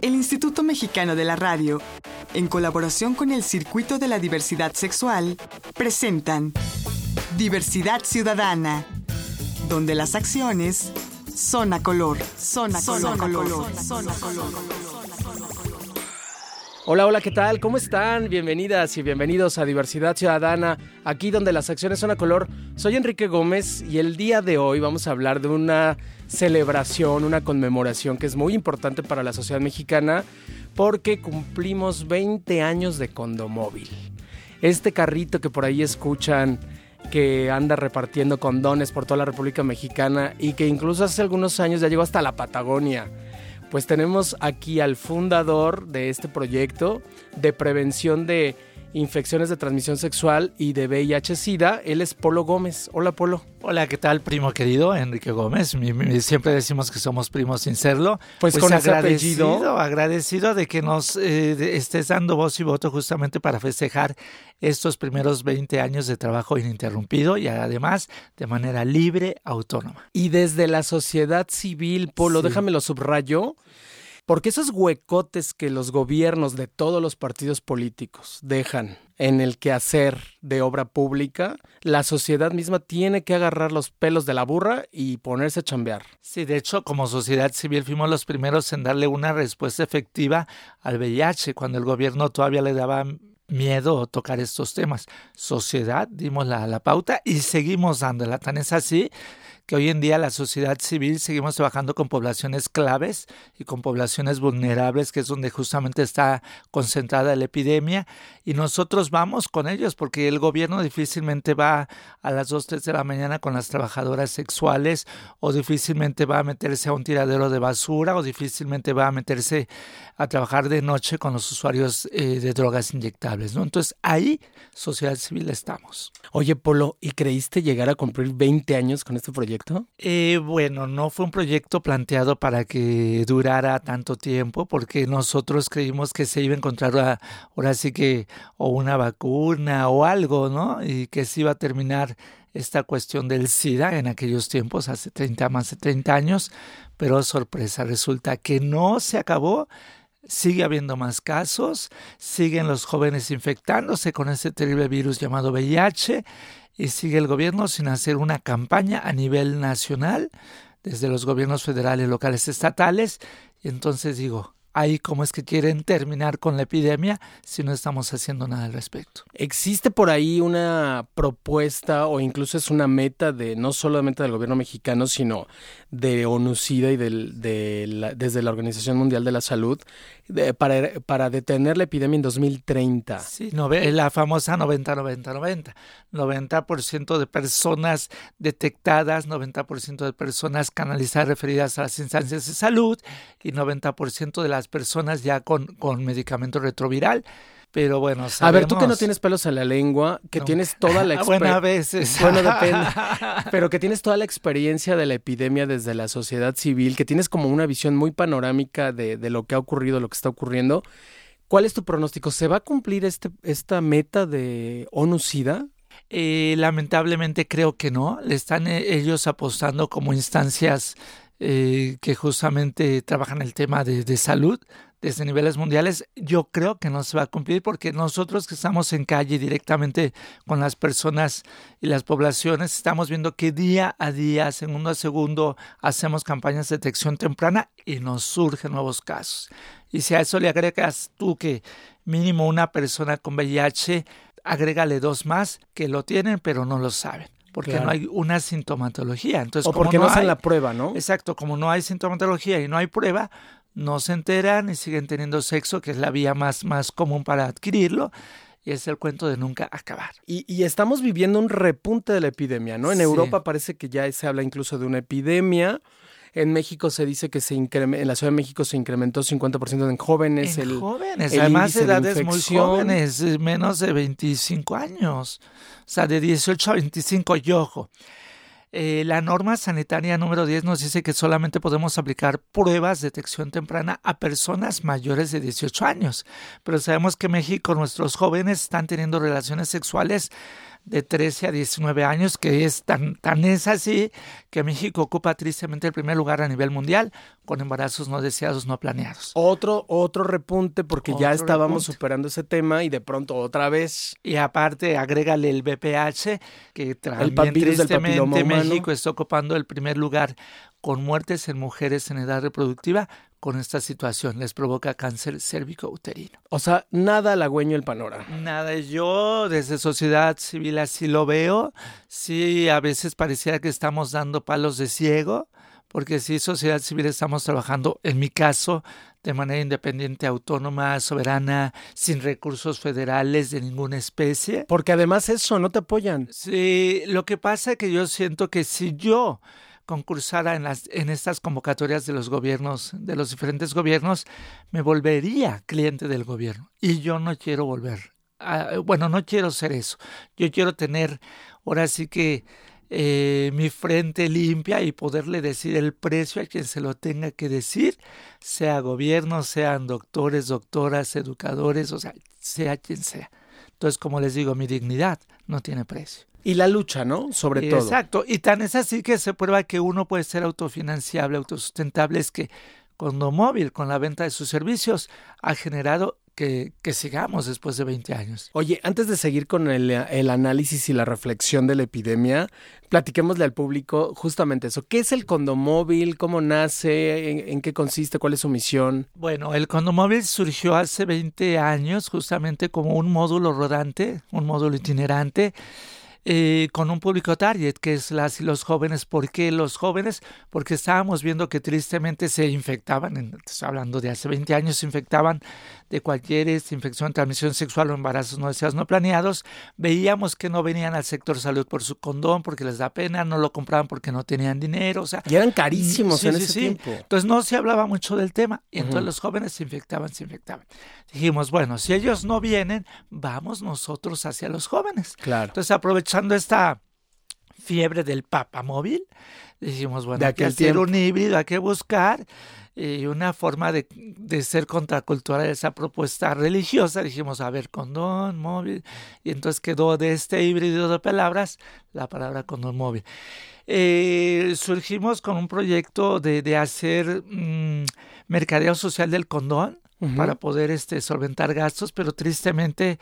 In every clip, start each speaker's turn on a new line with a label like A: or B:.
A: El Instituto Mexicano de la Radio, en colaboración con el Circuito de la Diversidad Sexual, presentan Diversidad Ciudadana, donde las acciones son a color, son a color, color, son a color.
B: Hola, hola, ¿qué tal? ¿Cómo están? Bienvenidas y bienvenidos a Diversidad Ciudadana, aquí donde las acciones son a color. Soy Enrique Gómez y el día de hoy vamos a hablar de una celebración, una conmemoración que es muy importante para la sociedad mexicana porque cumplimos 20 años de Condomóvil. Este carrito que por ahí escuchan que anda repartiendo condones por toda la República Mexicana y que incluso hace algunos años ya llegó hasta la Patagonia pues tenemos aquí al fundador de este proyecto de prevención de infecciones de transmisión sexual y de VIH-Sida. Él es Polo Gómez. Hola, Polo.
C: Hola, ¿qué tal, primo querido? Enrique Gómez. siempre decimos que somos primos sin serlo.
B: Pues, con agradecido,
C: ese agradecido de que nos eh, estés dando voz y voto justamente para festejar estos primeros 20 años de trabajo ininterrumpido y además de manera libre, autónoma.
B: Y desde la sociedad civil, Polo, déjame lo subrayo. Porque esos huecotes que los gobiernos de todos los partidos políticos dejan en el quehacer de obra pública, la sociedad misma tiene que agarrar los pelos de la burra y ponerse a chambear.
C: Sí, de hecho, como sociedad civil fuimos los primeros en darle una respuesta efectiva al VIH cuando el gobierno todavía le daba miedo tocar estos temas. Sociedad, dimos la, la pauta y seguimos dándola. Tan es así que hoy en día la sociedad civil seguimos trabajando con poblaciones claves y con poblaciones vulnerables, que es donde justamente está concentrada la epidemia, y nosotros vamos con ellos porque el gobierno difícilmente va a las 2, 3 de la mañana con las trabajadoras sexuales, o difícilmente va a meterse a un tiradero de basura, o difícilmente va a meterse a trabajar de noche con los usuarios eh, de drogas inyectables. ¿no? Entonces ahí, sociedad civil, estamos.
B: Oye, Polo, ¿y creíste llegar a cumplir 20 años con este proyecto?
C: Eh, bueno, no fue un proyecto planteado para que durara tanto tiempo, porque nosotros creímos que se iba a encontrar ahora sí que o una vacuna o algo, ¿no? Y que se iba a terminar esta cuestión del SIDA en aquellos tiempos, hace 30, más de 30 años, pero sorpresa, resulta que no se acabó sigue habiendo más casos, siguen los jóvenes infectándose con este terrible virus llamado VIH y sigue el gobierno sin hacer una campaña a nivel nacional, desde los gobiernos federales, locales, estatales. Y entonces digo, ahí cómo es que quieren terminar con la epidemia si no estamos haciendo nada al respecto.
B: ¿Existe por ahí una propuesta o incluso es una meta de no solamente del gobierno mexicano, sino de ONUCIDA y del, de desde la Organización Mundial de la Salud para, para detener la epidemia en 2030?
C: Sí, la famosa 90-90-90. 90% de personas detectadas, 90% de personas canalizadas referidas a las instancias de salud y 90% de las personas ya con, con medicamento retroviral. Pero bueno,
B: A ver, tú que no tienes pelos en la lengua, que tienes toda la experiencia.
C: bueno, a veces.
B: Bueno, depende. pero que tienes toda la experiencia de la epidemia desde la sociedad civil, que tienes como una visión muy panorámica de, de lo que ha ocurrido, lo que está ocurriendo. ¿Cuál es tu pronóstico? ¿Se va a cumplir este, esta meta de ONU-SIDA?
C: Eh, lamentablemente creo que no. Le están eh, ellos apostando como instancias eh, que justamente trabajan el tema de, de, salud desde niveles mundiales, yo creo que no se va a cumplir porque nosotros que estamos en calle directamente con las personas y las poblaciones, estamos viendo que día a día, segundo a segundo, hacemos campañas de detección temprana y nos surgen nuevos casos. Y si a eso le agregas tú que mínimo una persona con VIH, agrégale dos más que lo tienen pero no lo saben porque no hay una sintomatología. Entonces,
B: o porque no, hacen la prueba, ¿no?
C: Exacto, como no hay sintomatología y no hay prueba, no se enteran y siguen teniendo sexo, que es la vía más, más común para adquirirlo. Y es el cuento de nunca acabar.
B: Y, y estamos viviendo un repunte de la epidemia, ¿no? En Europa parece que ya se habla incluso de una epidemia. En México se dice que se en la Ciudad de México se incrementó 50% en jóvenes.
C: En jóvenes, además edades muy jóvenes, menos de 25 años. O sea, de 18 a 25, y ojo. Eh, la norma sanitaria número 10 nos dice que solamente podemos aplicar pruebas de detección temprana a personas mayores de 18 años. Pero sabemos que en México nuestros jóvenes están teniendo relaciones sexuales de 13 a 19 años, que es tan, tan es así que México ocupa tristemente el primer lugar a nivel mundial con embarazos no deseados, no planeados.
B: Otro, otro repunte porque ya estábamos superando ese tema y de pronto otra vez.
C: Y aparte, agrégale el BPH, que también tristemente México está ocupando el primer lugar con muertes en mujeres en edad reproductiva con esta situación. Les provoca cáncer cérvico-uterino.
B: O sea, nada halagüeño el panorama.
C: Nada. Yo desde sociedad civil así lo veo. Sí, a veces pareciera que estamos dando palos de ciego, porque sí, sociedad civil estamos trabajando, en mi caso, de manera independiente, autónoma, soberana, sin recursos federales de ninguna especie.
B: Porque además eso, no te apoyan.
C: Sí, lo que pasa es que yo siento que si yo concursara en, las, en estas convocatorias de los gobiernos, de los diferentes gobiernos, me volvería cliente del gobierno. Y yo no quiero volver. bueno, no quiero ser eso. Yo quiero tener, ahora sí que, eh, mi frente limpia y poderle decir el precio a quien se lo tenga que decir, sea gobierno, sean doctores, doctoras, educadores, o sea, sea quien sea. Entonces, como les digo, mi dignidad no tiene precio.
B: Y la lucha, ¿no? Sobre todo.
C: Exacto. Y tan es así que se prueba que uno puede ser autofinanciable, autosustentable, es que Condomóvil, con la venta de sus servicios, ha generado que, que, sigamos después de 20 años.
B: Oye, antes de seguir con el, el, análisis y la reflexión de la epidemia, platiquémosle al público justamente eso. ¿Qué es el condomóvil? ¿Cómo nace? ¿En, en qué consiste? ¿Cuál es su misión?
C: Bueno, el condomóvil surgió hace 20 años justamente como un módulo rodante, un módulo itinerante eh, con un público target, que es las y los jóvenes. ¿Por qué los jóvenes? Porque estábamos viendo que tristemente se infectaban, hablando de hace 20 años, se infectaban de cualquier este, infección transmisión sexual o embarazos no deseados no planeados. Veíamos que no venían al sector salud por su condón, porque les da pena, no lo compraban porque no tenían dinero. O sea,
B: y eran carísimos en ese tiempo.
C: Entonces no se hablaba mucho del tema. Y entonces los jóvenes se infectaban, se infectaban. Dijimos, bueno, si ellos no vienen, vamos nosotros hacia los jóvenes.
B: Claro.
C: Entonces aprovechando esta fiebre del papamóvil, dijimos, bueno, hay que hacer un híbrido, hay que buscar y una forma de, de, ser contracultural esa propuesta religiosa. Dijimos, a ver, condón, móvil, y entonces quedó de este híbrido de palabras la palabra condón móvil. Eh, surgimos con un proyecto de, de hacer mmm, mercadeo social del condón uh -huh. para poder este, solventar gastos, pero tristemente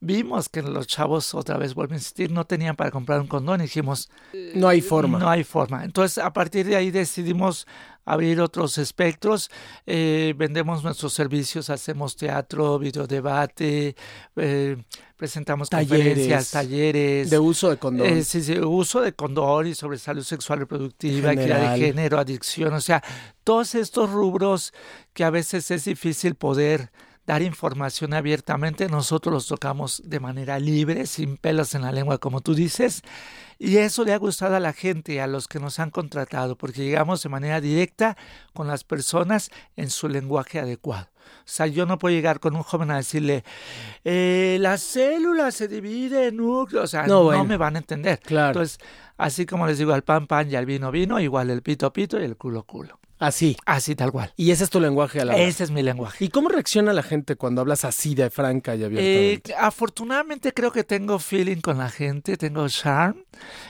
C: vimos que los chavos, otra vez vuelvo a insistir, no tenían para comprar un condón y dijimos,
B: no hay forma.
C: No hay forma. Entonces, a partir de ahí decidimos abrir otros espectros, eh, vendemos nuestros servicios, hacemos teatro, videodebate, eh, presentamos
B: talleres,
C: conferencias, talleres.
B: De uso de condón.
C: Eh, sí, sí, uso de condón y sobre salud sexual reproductiva, equidad de género, adicción, o sea, todos estos rubros que a veces es difícil poder dar información abiertamente, nosotros los tocamos de manera libre, sin pelos en la lengua, como tú dices, y eso le ha gustado a la gente, a los que nos han contratado, porque llegamos de manera directa con las personas en su lenguaje adecuado. O sea, yo no puedo llegar con un joven a decirle, eh, la célula se divide en núcleos, o sea, no, bueno. me van a entender.
B: Claro.
C: Entonces, así como les digo al pan, pan y al vino, vino, igual el pito, pito y el culo, culo.
B: Así.
C: Así, tal cual.
B: Y ese es tu lenguaje a la
C: Ese es mi lenguaje.
B: ¿Y cómo reacciona la gente cuando hablas así de franca y abiertamente?
C: Eh, afortunadamente creo que tengo feeling con la gente, tengo charm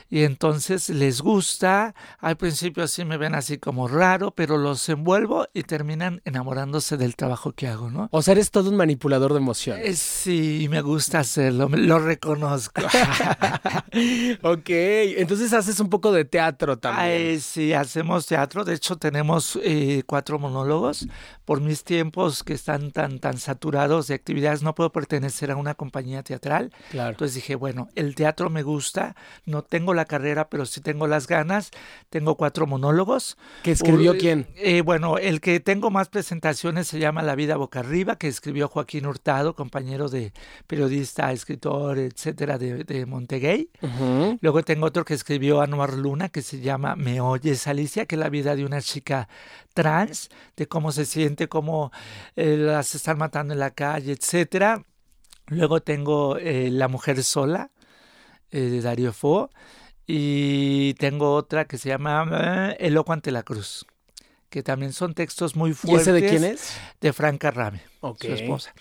C: y entonces les gusta. Al principio sí me ven así como raro, pero los envuelvo y terminan enamorándose del trabajo que hago, ¿no?
B: O sea, eres todo un manipulador de emociones.
C: Eh, sí, me gusta hacerlo, lo reconozco.
B: ok, entonces haces un poco de teatro también.
C: Ay, sí, hacemos teatro. De hecho, tenemos eh, cuatro monólogos. Por mis tiempos que están tan, tan saturados de actividades, no puedo pertenecer a una compañía teatral.
B: Claro.
C: Entonces dije, bueno, el teatro me gusta, no tengo la carrera, pero sí tengo las ganas. Tengo cuatro monólogos.
B: ¿Que escribió uh, quién?
C: Eh, bueno, el que tengo más presentaciones se llama La vida boca arriba, que escribió Joaquín Hurtado, compañero de periodista, escritor, etcétera, de, de Montegay.
B: Uh -huh.
C: Luego tengo otro que escribió Anuar Luna, que se llama Me oyes, Alicia, que es la vida de una chica trans, de cómo se siente, cómo eh, las están matando en la calle, etcétera. Luego tengo eh, La mujer sola, eh, de Darío Fo. Y tengo otra que se llama El loco ante la cruz, que también son textos muy fuertes.
B: ¿Y ese de quién es?
C: De Franca Rame,
B: okay.
C: su esposa.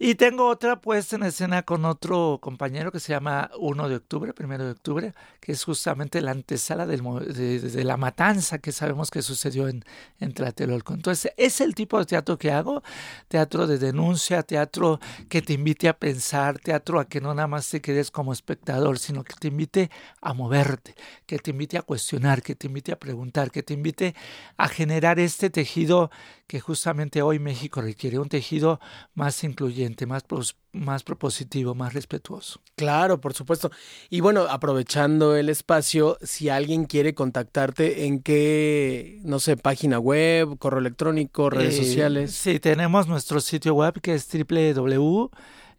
C: Y tengo otra puesta en escena con otro compañero que se llama 1 de octubre, 1 de octubre, que es justamente la antesala del, de, la matanza que sabemos que sucedió en, en Tlatelolco. Entonces, es el tipo de teatro que hago, teatro de denuncia, teatro que te invite a pensar, teatro a que no nada más te quedes como espectador, sino que te invite a moverte, que te invite a cuestionar, que te invite a preguntar, que te invite a generar este tejido que justamente hoy México requiere, un tejido más incluyente, más, más propositivo, más respetuoso.
B: Claro, por supuesto. Y bueno, aprovechando el espacio, si alguien quiere contactarte, ¿en qué, no sé, página web, correo electrónico, redes eh, sociales?
C: Sí, tenemos nuestro sitio web que es www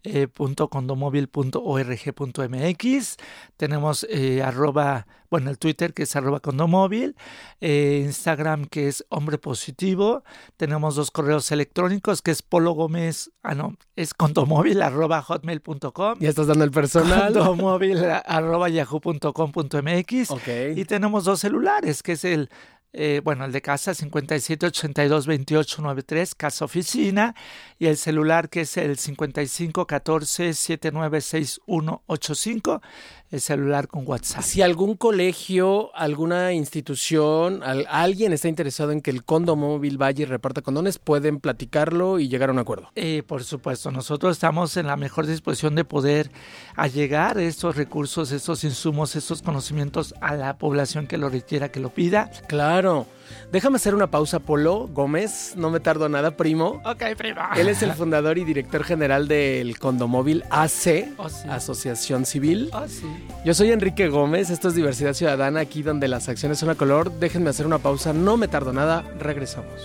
C: eh, condomóvil.org.mx. Tenemos eh, arroba, bueno, el Twitter que es arroba condomóvil, eh, Instagram que es hombre positivo. Tenemos dos correos electrónicos que es Polo Gómez, ah no, es condomóvil arroba hotmail.com.
B: Ya estás dando el personal.
C: Condomóvil arroba yahoo.com.mx. Y tenemos dos celulares que es el eh, bueno, el de casa 57 82 28 93, casa oficina, y el celular que es el 55 14 79 61 85 el celular con WhatsApp.
B: Si algún colegio, alguna institución, alguien está interesado en que el condomóvil vaya y reparta condones, pueden platicarlo y llegar a un acuerdo.
C: Eh, por supuesto, nosotros estamos en la mejor disposición de poder allegar estos recursos, estos insumos, estos conocimientos a la población que lo requiera, que lo pida.
B: Claro. Déjame hacer una pausa, Polo Gómez. No me tardo nada, primo.
C: Ok, primo.
B: Él es el fundador y director general del Condomóvil AC, oh, Asociación Civil.
C: Oh, sí.
B: Yo soy Enrique Gómez. Esto es Diversidad Ciudadana, aquí donde las acciones son a color. Déjenme hacer una pausa. No me tardo nada. Regresamos.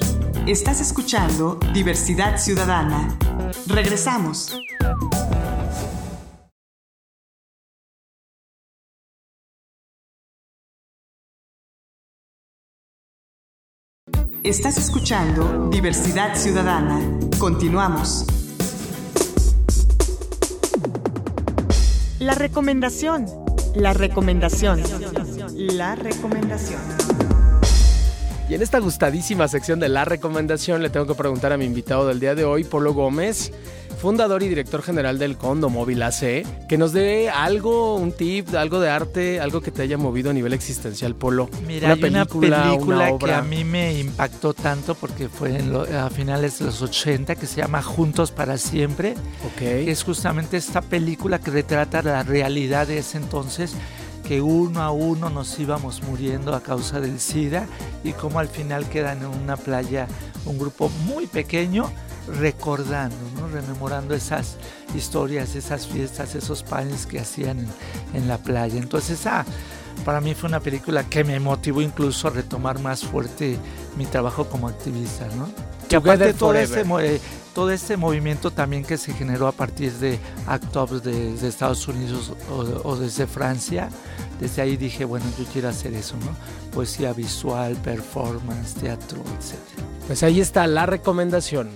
A: Estás escuchando Diversidad Ciudadana. Regresamos. Estás escuchando Diversidad Ciudadana. Continuamos. La recomendación. La recomendación. La recomendación.
B: Y en esta gustadísima sección de la recomendación le tengo que preguntar a mi invitado del día de hoy, Polo Gómez, fundador y director general del Condo Móvil AC, que nos dé algo, un tip, algo de arte, algo que te haya movido a nivel existencial, Polo.
C: Mira, una película, una película que a mí me impactó tanto porque fue a finales de los 80 que se llama Juntos para Siempre.
B: Ok.
C: es justamente esta película que retrata la realidad de ese entonces que uno a uno nos íbamos muriendo a causa del SIDA y cómo al final quedan en una playa un grupo muy pequeño recordando, ¿no? rememorando esas historias, esas fiestas, esos panes que hacían en, la playa. Entonces, ah, para mí fue una película que me motivó incluso a retomar más fuerte mi trabajo como activista, ¿no? Que aparte todo ese, todo este movimiento también que se generó a partir de Act Up de, Estados Unidos o, o, desde Francia, desde ahí dije, bueno, yo quiero hacer eso, ¿no? Poesía visual, performance, teatro, etc.
B: Pues ahí está la recomendación.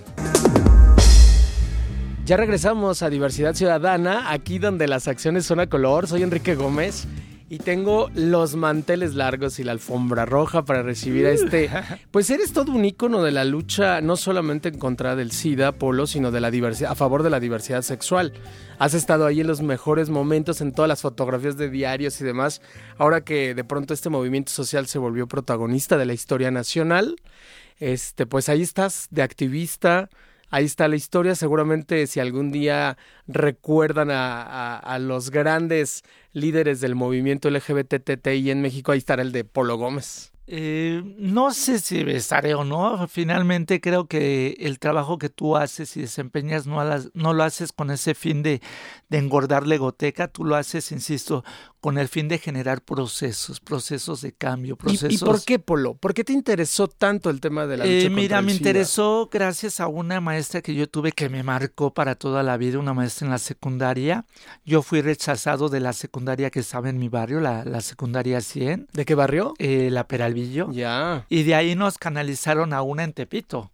B: Ya regresamos a Diversidad Ciudadana, aquí donde las acciones son a color. Soy Enrique Gómez y tengo los manteles largos y la alfombra roja para recibir a este. Pues eres todo un ícono de la lucha, no solamente en contra del SIDA, Polo, sino de la diversidad, a favor de la diversidad sexual. Has estado ahí en los mejores momentos, en todas las fotografías de diarios y demás. Ahora que de pronto este movimiento social se volvió protagonista de la historia nacional, este, pues ahí estás de activista ahí está la historia. Seguramente si algún día recuerdan a, los grandes líderes del movimiento LGBTTI en México, ahí estará el de Polo Gómez.
C: Eh, no sé si estaré o no. Finalmente creo que el trabajo que tú haces y desempeñas no, no lo haces con ese fin de, de engordar la egoteca, tú lo haces, insisto, con el fin de generar procesos, procesos de cambio, procesos...
B: ¿Y, por qué, Polo? ¿Por qué te interesó tanto el tema de la lucha eh,
C: Mira, me interesó gracias a una maestra que yo tuve que me marcó para toda la vida, una maestra en la secundaria. Yo fui rechazado de la secundaria que estaba en mi barrio, la, la secundaria 100.
B: ¿De qué barrio?
C: Eh, la Peralvillo.
B: Ya.
C: Y de ahí nos canalizaron a una en Tepito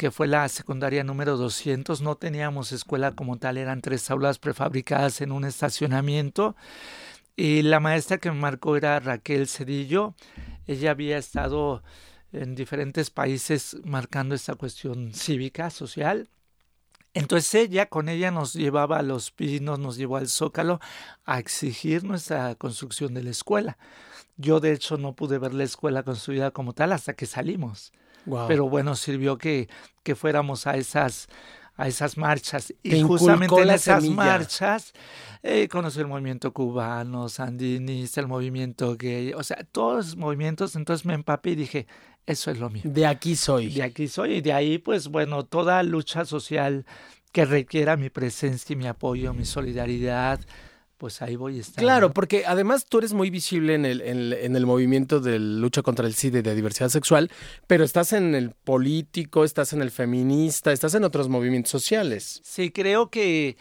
C: que fue la secundaria número 200. No teníamos escuela como tal, eran tres aulas prefabricadas en un estacionamiento. Y la maestra que me marcó era Raquel Cedillo. Ella había estado en diferentes países marcando esta cuestión cívica, social. Entonces ella, con ella nos llevaba a los pinos, nos llevó al zócalo a exigir nuestra construcción de la escuela. Yo de hecho no pude ver la escuela construida como tal hasta que salimos. Pero bueno, sirvió que, que fuéramos a esas a esas marchas. y justamente en esas marchas eh, conocí el movimiento cubano, sandinista, el movimiento gay, o sea, todos los movimientos. Entonces me empapé y dije, eso es lo mío.
B: De aquí soy.
C: De aquí soy. Y de ahí, pues bueno, toda lucha social que requiera mi presencia y mi apoyo, mi solidaridad, pues ahí voy a estar.
B: Claro, porque además tú eres muy visible en el, en, el movimiento de lucha contra el SIDA y de diversidad sexual, pero estás en el político, estás en el feminista, estás en otros movimientos sociales.
C: Sí, creo que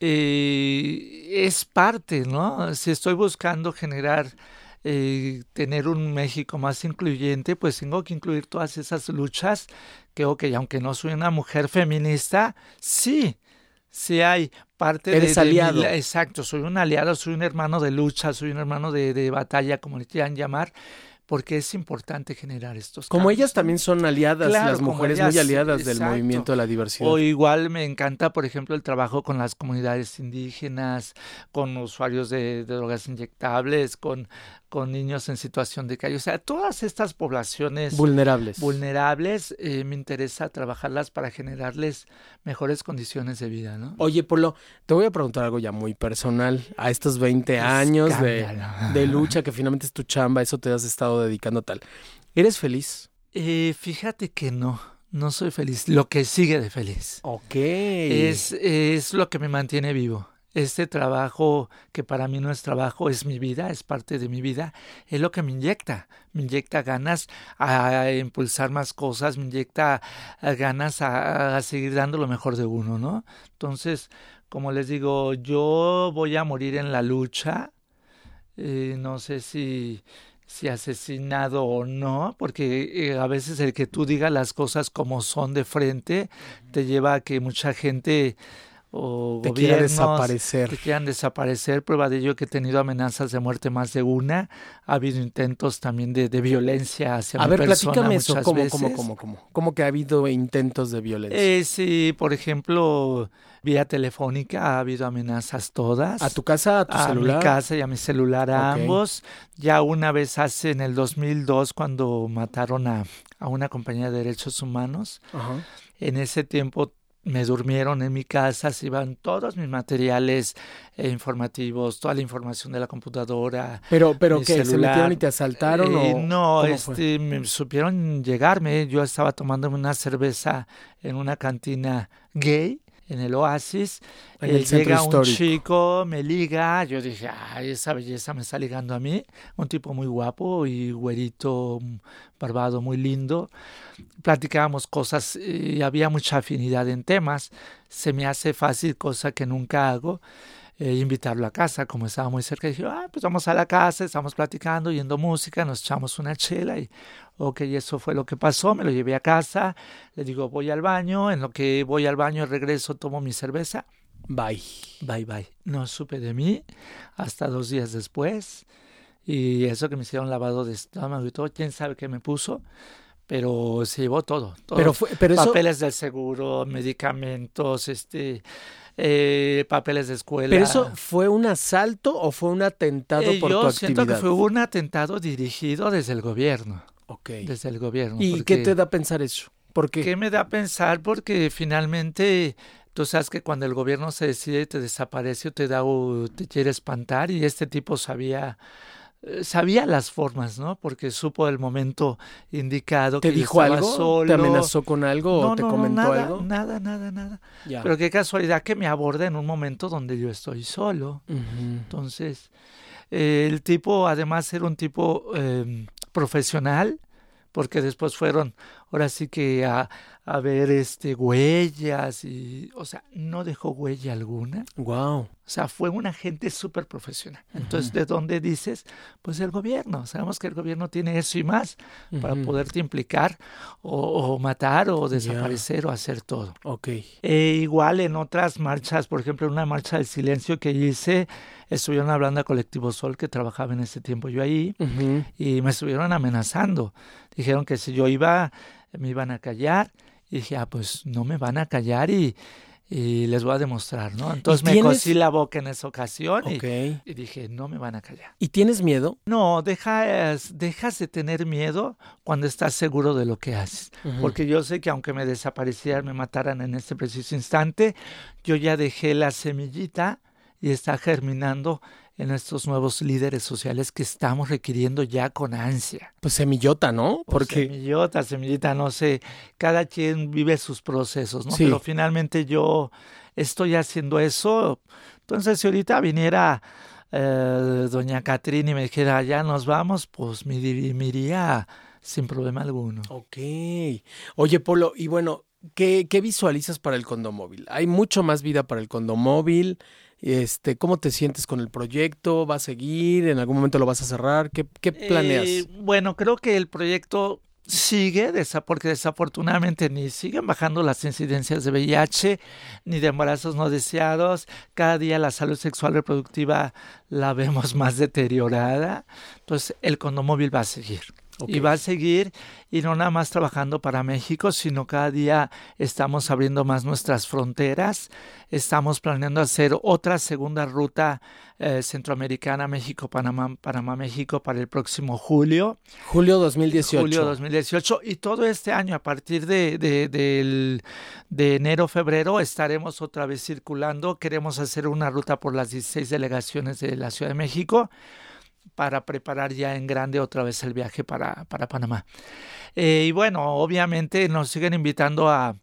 C: eh, es parte, ¿no? Si estoy buscando generar... Eh, tener un México más incluyente, pues tengo que incluir todas esas luchas que, ok, aunque no soy una mujer feminista, sí, sí hay parte
B: Eres
C: de,
B: aliado.
C: exacto, soy un aliado, soy un hermano de lucha, soy un hermano de, de batalla, como le quieran llamar, porque es importante generar estos
B: Como ellas también son aliadas, las mujeres muy aliadas del movimiento de la diversidad.
C: O igual me encanta, por ejemplo, el trabajo con las comunidades indígenas, con usuarios de, drogas inyectables, con, con niños en situación de calle. O sea, todas estas poblaciones
B: vulnerables,
C: vulnerables eh, me interesa trabajarlas para generarles mejores condiciones de vida. ¿no?
B: Oye, Polo, te voy a preguntar algo ya muy personal. A estos 20 años de, de lucha que finalmente es tu chamba, eso te has estado dedicando tal. ¿Eres feliz?
C: Eh, fíjate que no, no soy feliz. Lo que sigue de feliz.
B: Ok.
C: Es, es lo que me mantiene vivo. Este trabajo, que para mí no es trabajo, es mi vida, es parte de mi vida, es lo que me inyecta. Me inyecta ganas a impulsar más cosas, me inyecta ganas a, a seguir dando lo mejor de uno, ¿no? Entonces, como les digo, yo voy a morir en la lucha. Eh, no sé si si asesinado o no, porque eh, a veces el que tú digas las cosas como son de frente te lleva a que mucha gente o
B: te quieran desaparecer.
C: Te quieran desaparecer. Prueba de ello que he tenido amenazas de muerte más de una. Ha habido intentos también de, de violencia hacia
B: a
C: mi
B: ver,
C: persona
B: eso. ¿Cómo, cómo, cómo, cómo? ¿Cómo que ha habido intentos de violencia?
C: Eh, sí, por ejemplo, vía telefónica ha habido amenazas todas.
B: ¿A tu casa, a tu celular?
C: A mi casa y a mi celular, a ambos. Ya una vez hace en el 2002 cuando mataron a, a una compañía de derechos humanos.
B: Ajá.
C: En ese tiempo me durmieron en mi casa, se iban todos mis materiales eh, informativos, toda la información de la computadora.
B: Pero, pero ¿qué? ¿Se metieron y te asaltaron?
C: Eh,
B: o
C: no, este, me supieron llegarme. Yo estaba tomándome una cerveza en una cantina gay en el oasis.
B: En el
C: eh, llega
B: histórico.
C: un chico, me liga, yo dije, ay, esa belleza me está ligando a mí. Un tipo muy guapo y güerito, barbado, muy lindo. Platicábamos cosas y había mucha afinidad en temas. Se me hace fácil, cosa que nunca hago. Eh, invitarlo a casa, como estaba muy cerca, dije, ah, pues vamos a la casa, estamos platicando, oyendo música, nos echamos una chela y, ok, eso fue lo que pasó, me lo llevé a casa, le digo, voy al baño, en lo que voy al baño regreso, tomo mi cerveza,
B: bye,
C: bye, bye. No supe de mí hasta dos días después y eso que me hicieron lavado de estómago y todo, quién sabe qué me puso pero se llevó todo, todo
B: pero fue, pero
C: papeles eso... del seguro, medicamentos, este eh, papeles de escuela.
B: ¿Pero eso fue un asalto o fue un atentado
C: eh,
B: por
C: yo
B: tu
C: siento
B: actividad?
C: que fue un atentado dirigido desde el gobierno.
B: Ok.
C: Desde el gobierno.
B: ¿Y
C: porque,
B: qué te da a pensar eso? ¿Por qué?
C: ¿Qué me da a pensar? Porque finalmente tú sabes que cuando el gobierno se decide te desaparece o te da o te quiere espantar y este tipo sabía sabía las formas, ¿no? Porque supo el momento indicado
B: ¿Te
C: que
B: dijo algo?
C: solo.
B: ¿Te amenazó con algo
C: no,
B: o te
C: no,
B: comentó
C: nada,
B: algo?
C: Nada, nada, nada.
B: Ya.
C: Pero qué casualidad que me aborda en un momento donde yo estoy solo.
B: Uh -huh.
C: Entonces, eh, el tipo, además, era un tipo eh, profesional, porque después fueron, ahora sí que a, a ver este huellas y, o sea, no dejó huella alguna.
B: Wow.
C: O sea, fue un agente súper profesional. Entonces, uh -huh. ¿de dónde dices? Pues el gobierno. Sabemos que el gobierno tiene eso y más uh -huh. para poderte implicar o, o matar o desaparecer yeah. o hacer todo.
B: Ok.
C: Eh, igual en otras marchas, por ejemplo, en una marcha del silencio que hice, estuvieron hablando a Colectivo Sol, que trabajaba en ese tiempo yo ahí,
B: uh -huh.
C: y me estuvieron amenazando. Dijeron que si yo iba, me iban a callar. Y dije, ah, pues no me van a callar y y les voy a demostrar, ¿no? Entonces me cosí la boca en esa ocasión y, y, dije, no me van a callar.
B: ¿Y tienes miedo?
C: No, dejas, dejas de tener miedo cuando estás seguro de lo que haces. Porque yo sé que aunque me desaparecieran, me mataran en este preciso instante, yo ya dejé la semillita y está germinando en estos nuevos líderes sociales que estamos requiriendo ya con ansia.
B: Pues semillota, ¿no?
C: Pues Porque semillota, semillita, no sé, cada quien vive sus procesos, ¿no? Pero finalmente yo estoy haciendo eso. Entonces, si ahorita viniera eh, doña Catrín y me dijera, ya nos vamos, pues me, me iría sin problema alguno.
B: Ok. Oye, Polo, y bueno, ¿qué, ¿qué visualizas para el condomóvil? Hay mucho más vida para el condomóvil. Este, ¿Cómo te sientes con el proyecto? ¿Va a seguir? ¿En algún momento lo vas a cerrar? ¿Qué, qué planeas? Eh,
C: bueno, creo que el proyecto sigue, porque desafortunadamente ni siguen bajando las incidencias de VIH ni de embarazos no deseados. Cada día la salud sexual reproductiva la vemos más deteriorada. Entonces, el condomóvil va a seguir. Y va a seguir, y no nada más trabajando para México, sino cada día estamos abriendo más nuestras fronteras. Estamos planeando hacer otra segunda ruta eh, centroamericana, México, Panamá, Panamá, México para el próximo julio.
B: Julio 2018.
C: Julio 2018. Y todo este año, a partir de, de, de enero, febrero, estaremos otra vez circulando. Queremos hacer una ruta por las 16 delegaciones de la Ciudad de México para preparar ya en grande otra vez el viaje para, para Panamá. Eh, y bueno, obviamente nos siguen invitando a,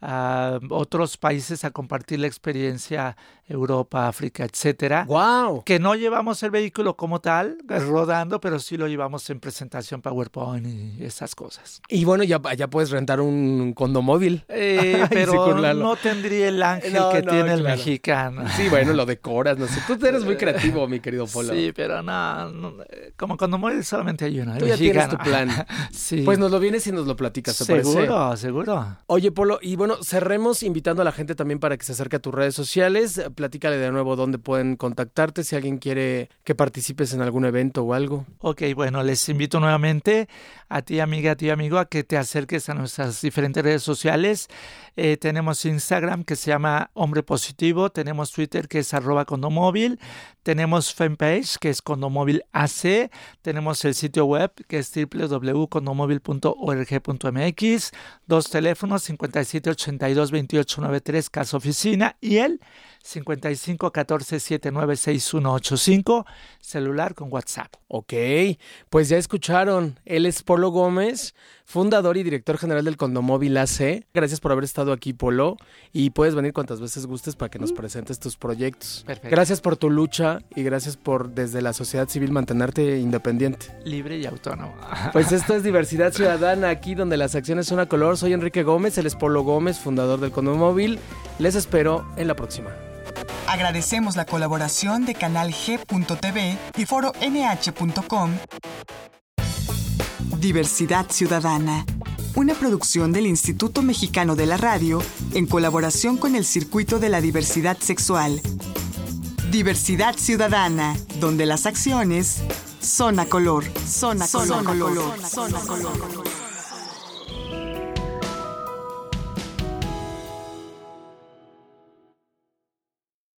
C: a otros países a compartir la experiencia Europa, África, etcétera.
B: Wow.
C: Que no llevamos el vehículo como tal rodando, pero sí lo llevamos en presentación PowerPoint y esas cosas.
B: Y bueno, ya, ya puedes rentar un condomóvil.
C: Eh, pero no tendría el ángel que tiene el mexicano.
B: Sí, bueno, lo decoras, no sé. Tú eres muy creativo, mi querido Polo.
C: Sí, pero no, como condomóvil solamente hay uno.
B: Tú ya tienes tu plan. sí. Pues nos lo vienes y nos lo platicas, ¿te
C: seguro, Seguro,
B: Oye, Polo, y bueno, cerremos invitando a la gente también para que se acerque a tus redes sociales platícale de nuevo dónde pueden contactarte si alguien quiere que participes en algún evento o algo.
C: Ok, bueno, les invito nuevamente a ti, amiga, a ti, amigo, a que te acerques a nuestras diferentes redes sociales. Eh, tenemos Instagram que se llama Hombre Positivo, tenemos Twitter que es arroba condomóvil, tenemos fanpage que es condomóvil AC, tenemos el sitio web que es www.condomóvil.org.mx, dos teléfonos 57 82 28 93 casa oficina y el 55 14 79 6185, celular con WhatsApp.
B: Ok, pues ya escucharon, él es Polo Gómez, fundador y director general del Condomóvil AC. Gracias por haber estado aquí, Polo, y puedes venir cuantas veces gustes para que nos presentes tus proyectos.
C: Perfecto.
B: Gracias por tu lucha y gracias por desde la sociedad civil mantenerte independiente.
C: Libre y autónomo.
B: Pues esto es Diversidad Ciudadana, aquí donde las acciones son a color. Soy Enrique Gómez, él es Polo Gómez, fundador del Condomóvil. Les espero en la próxima.
A: Agradecemos la colaboración de Canal G.tv y Foro NH.com. Diversidad Ciudadana, una producción del Instituto Mexicano de la Radio en colaboración con el Circuito de la Diversidad Sexual. Diversidad Ciudadana, donde las acciones son a color, son a color, color, son a color.